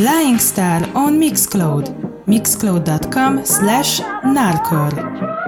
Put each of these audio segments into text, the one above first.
Lying Star on Mixcloud. mixcloud.com slash norker.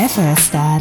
Eferestad.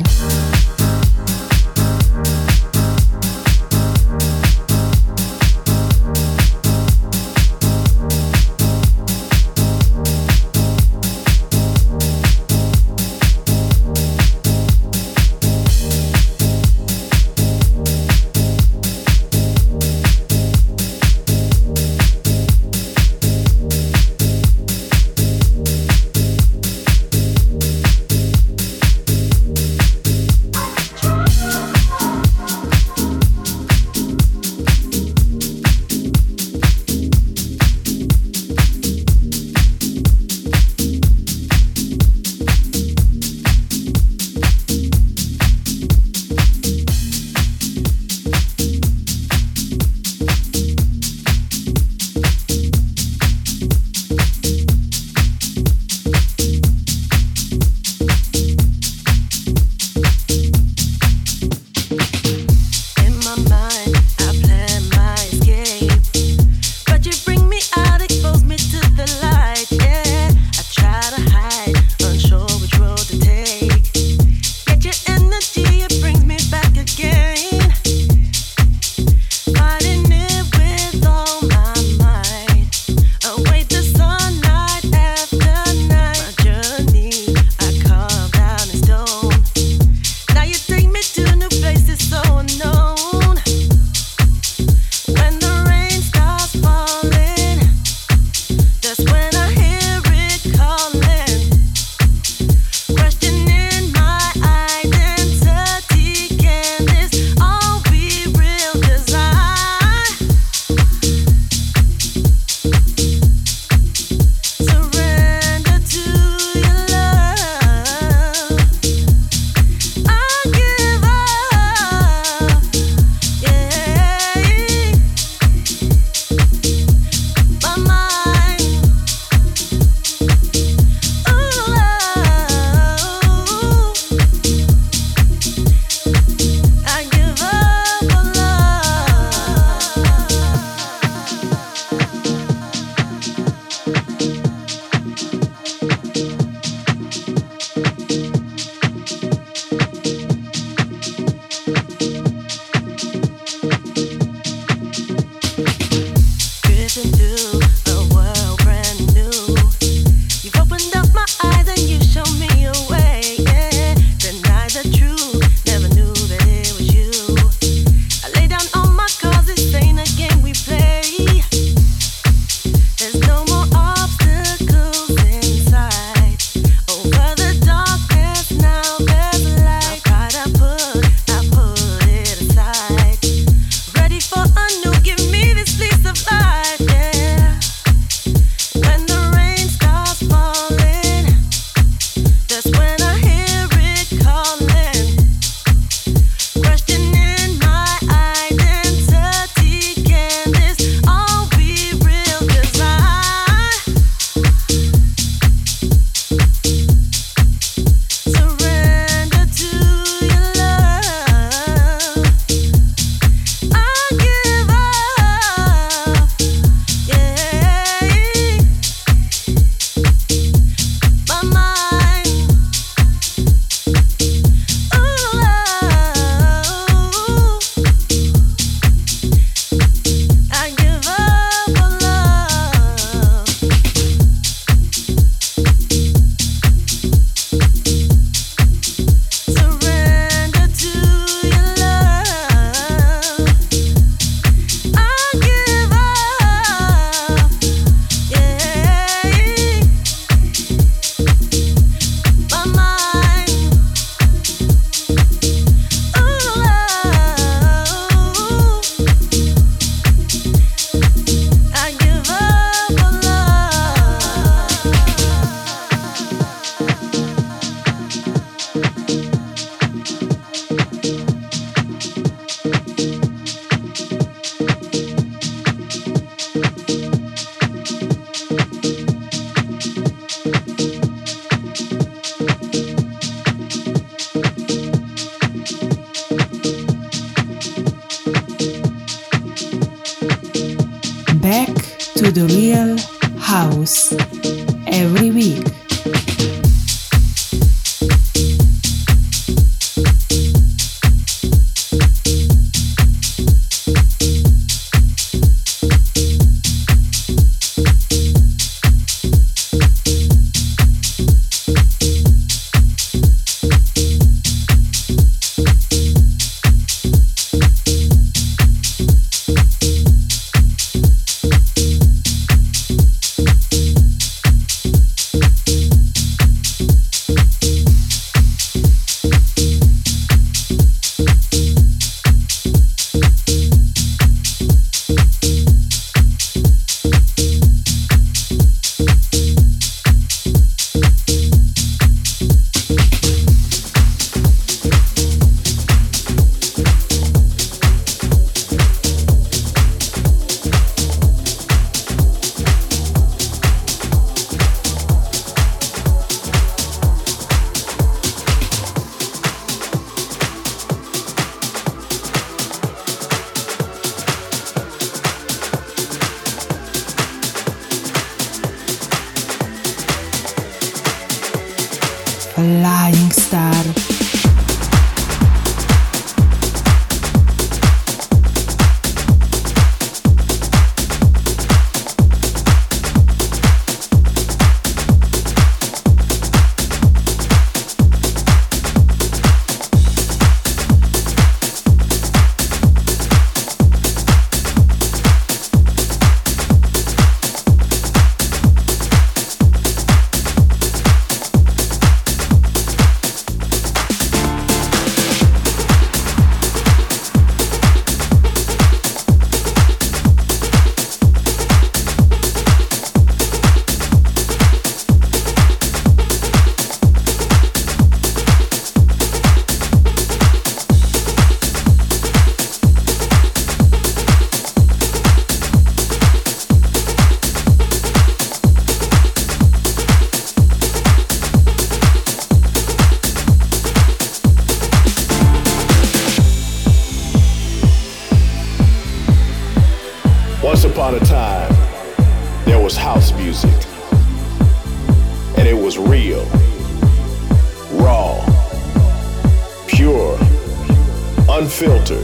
unfiltered.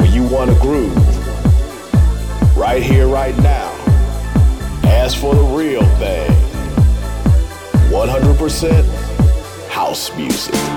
When you want a groove, right here, right now, ask for the real thing 100% house music.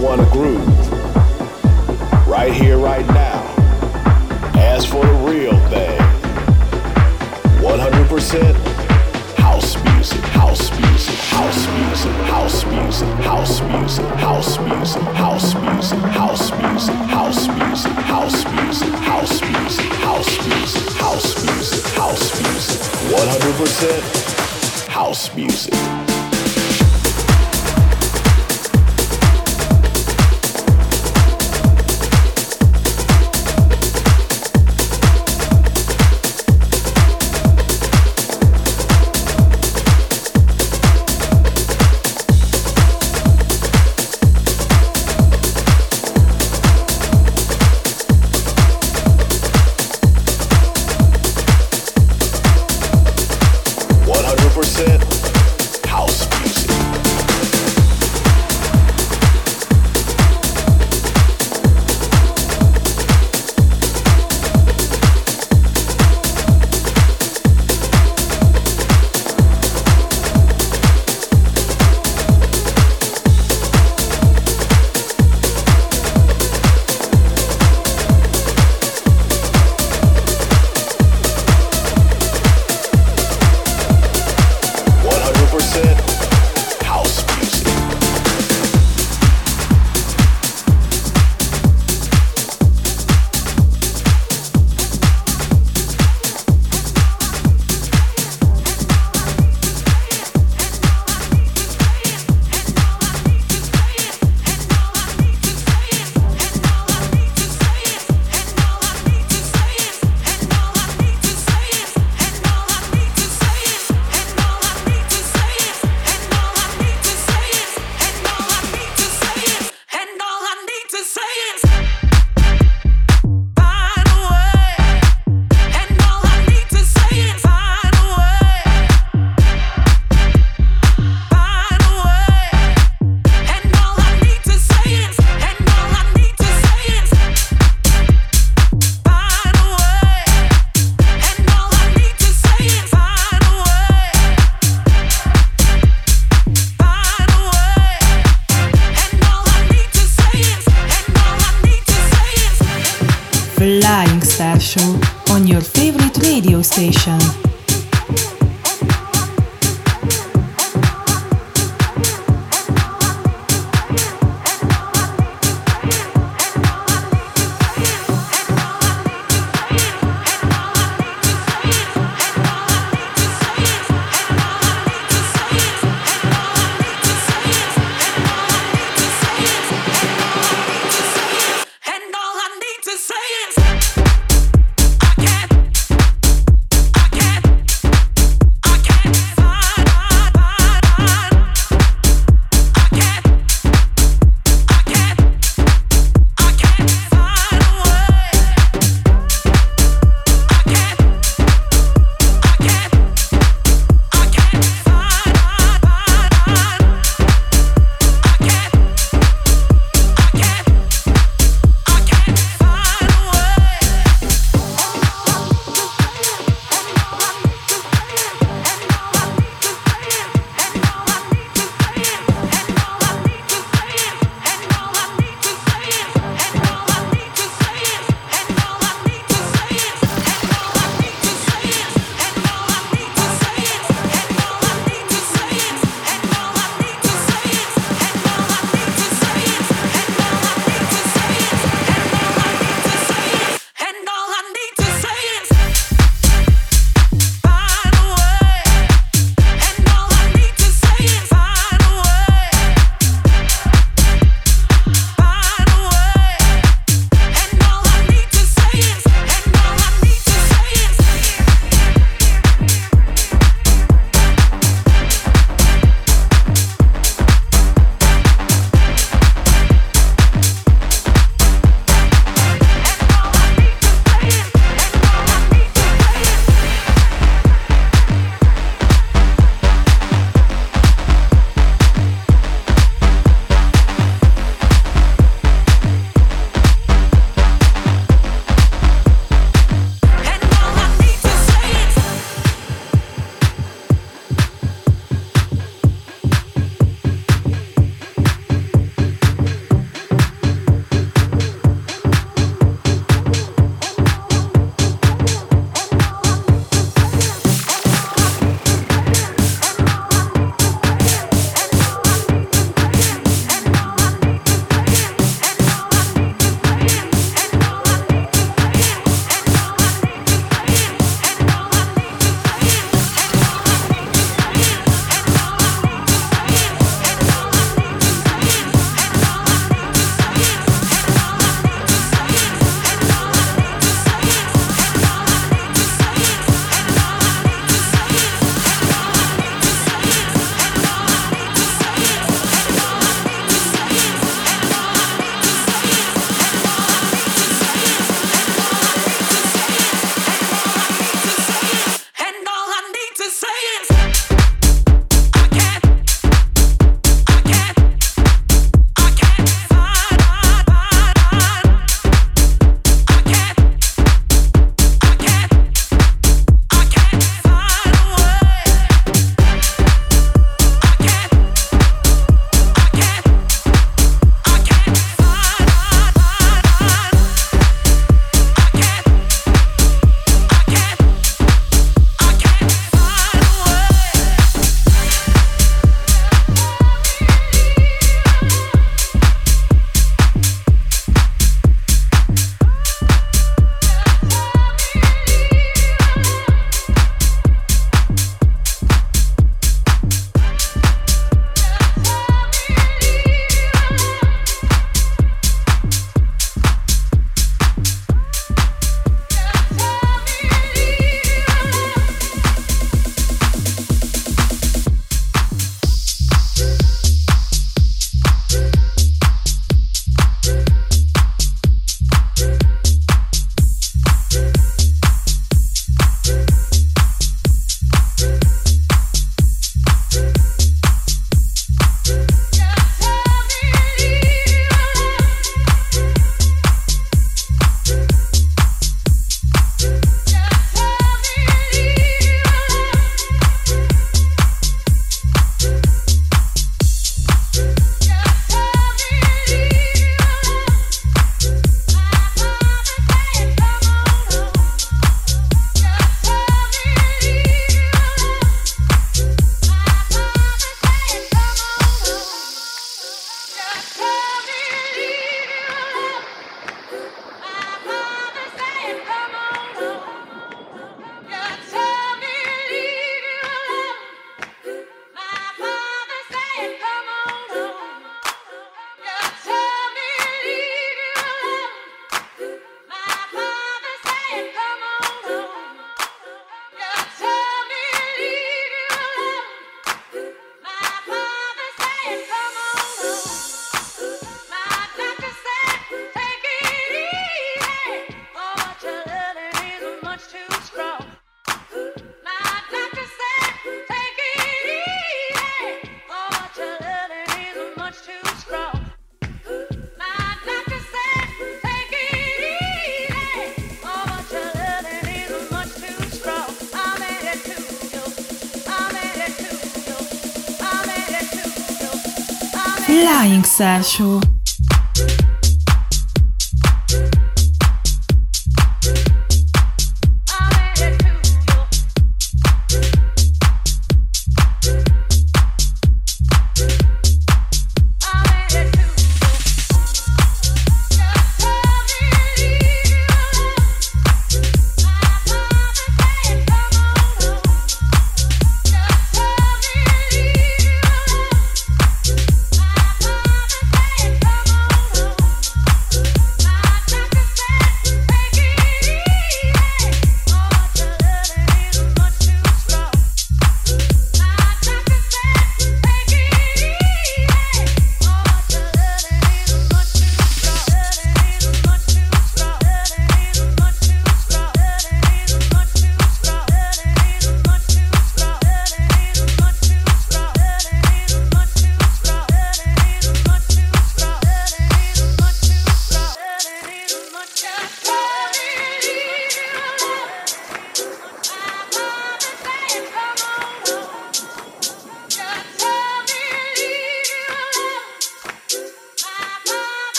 want to groove. Right here, right now. As for the real thing. 100% house music, house music, house music, house music, house music, house music, house music, house music, house music, house music, house music, house music, house music, house music, 100% house music. Flying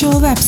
official website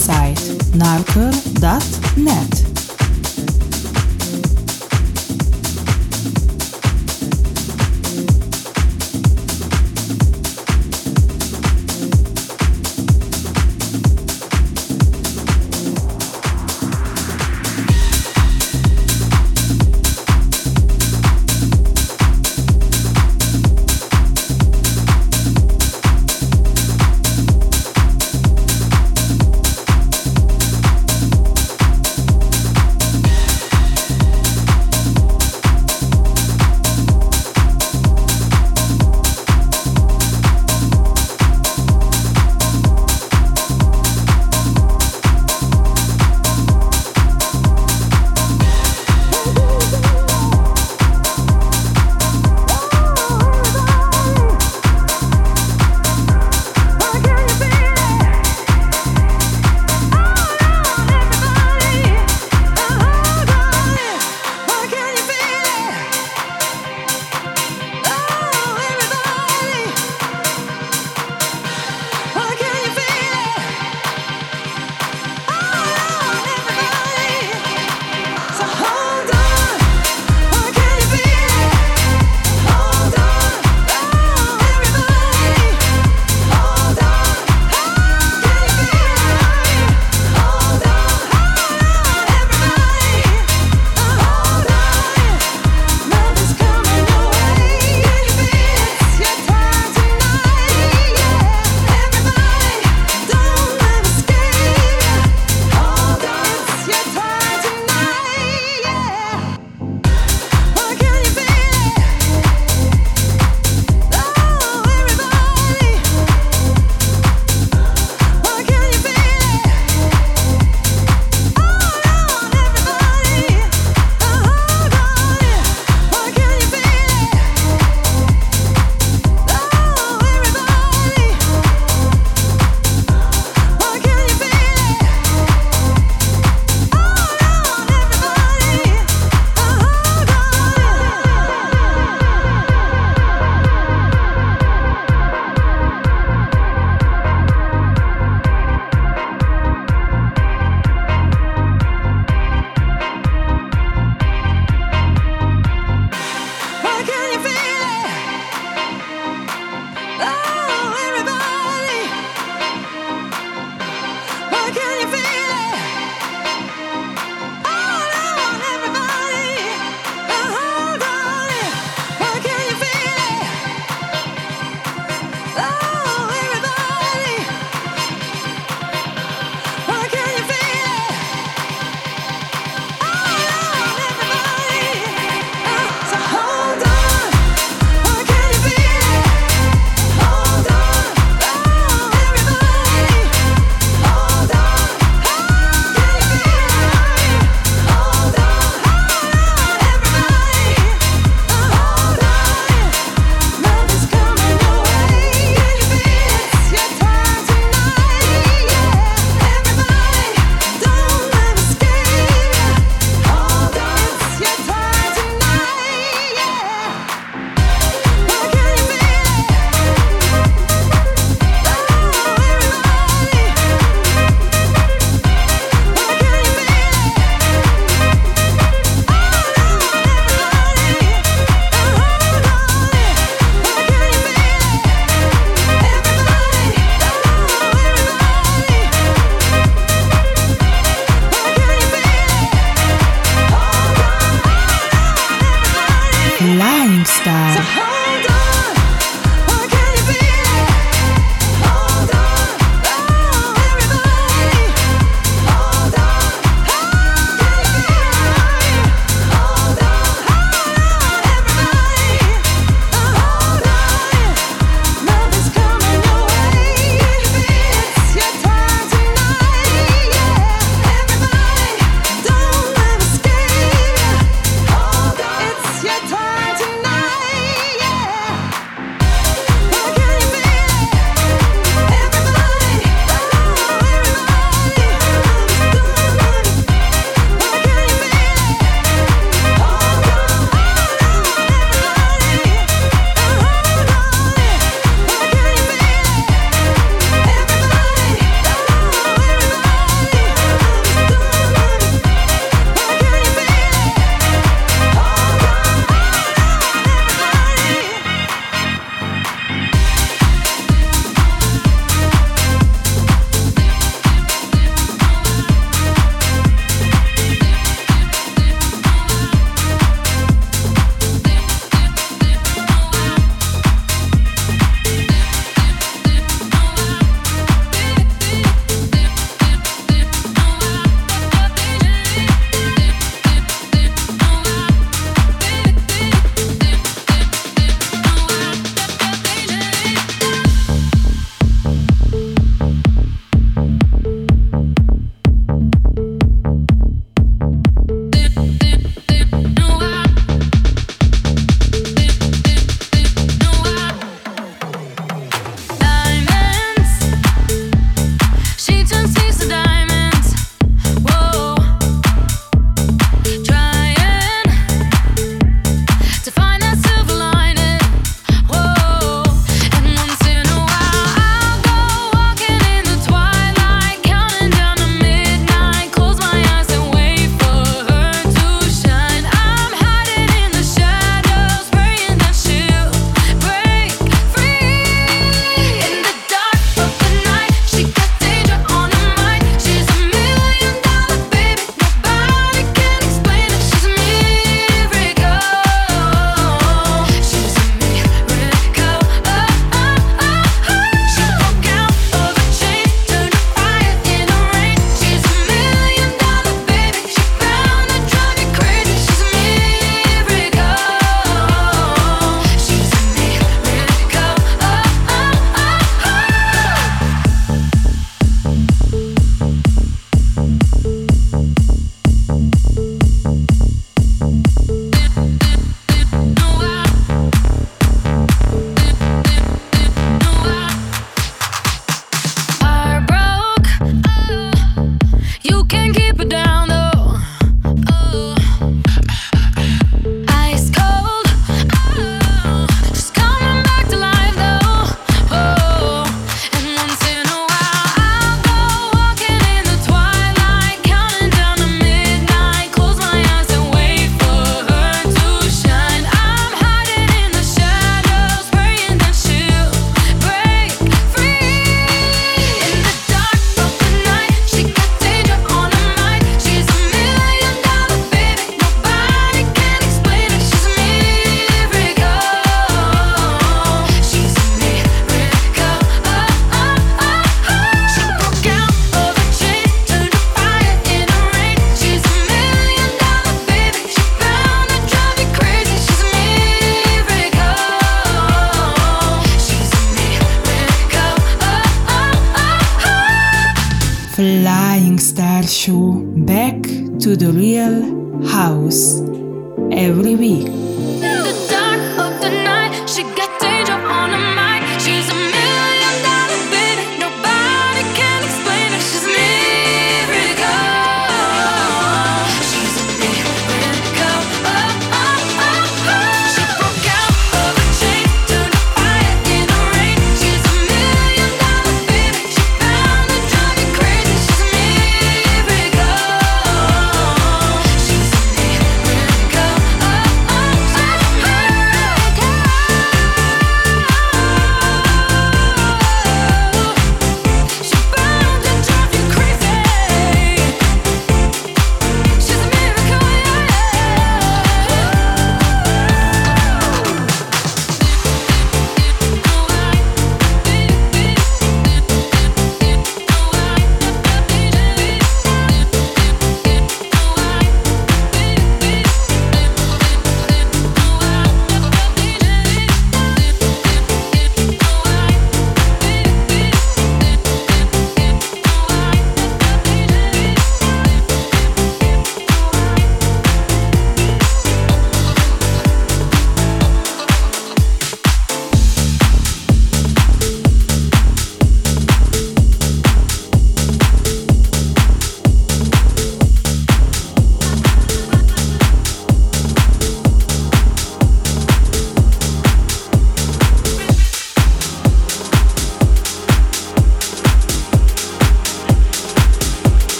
every week.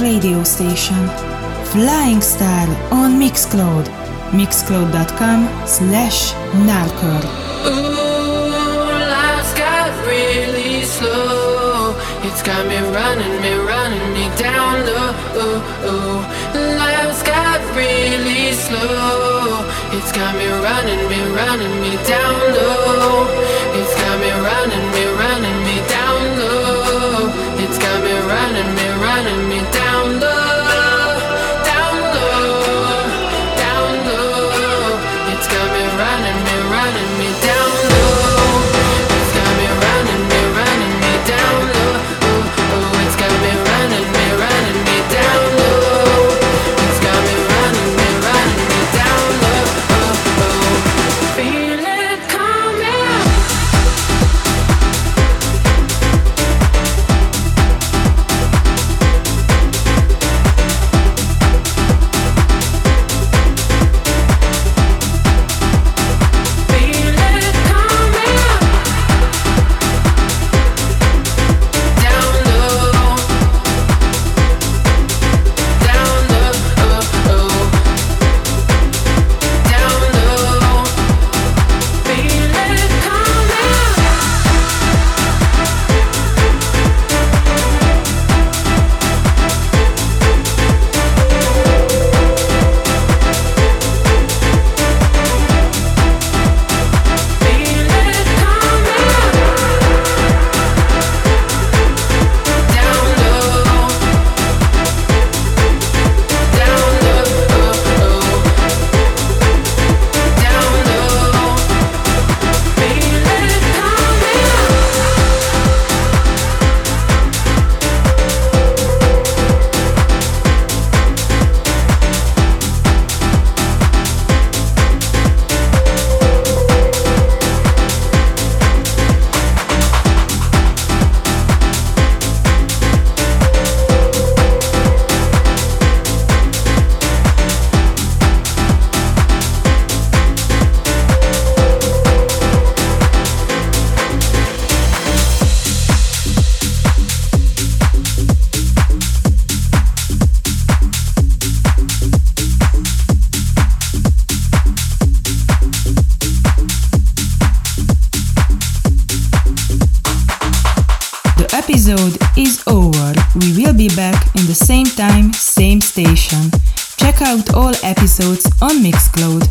Radio station. Flying Star on Mixcloud. Mixcloud.com slash Norker. Ooh, life's got really slow. It's got me running, me running me down low. Ooh, ooh. Life's got really slow. It's got me running, me running me down low. It's got me running, me running. It's got me running, me running me down low. Time, same station. Check out all episodes on Mixcloud.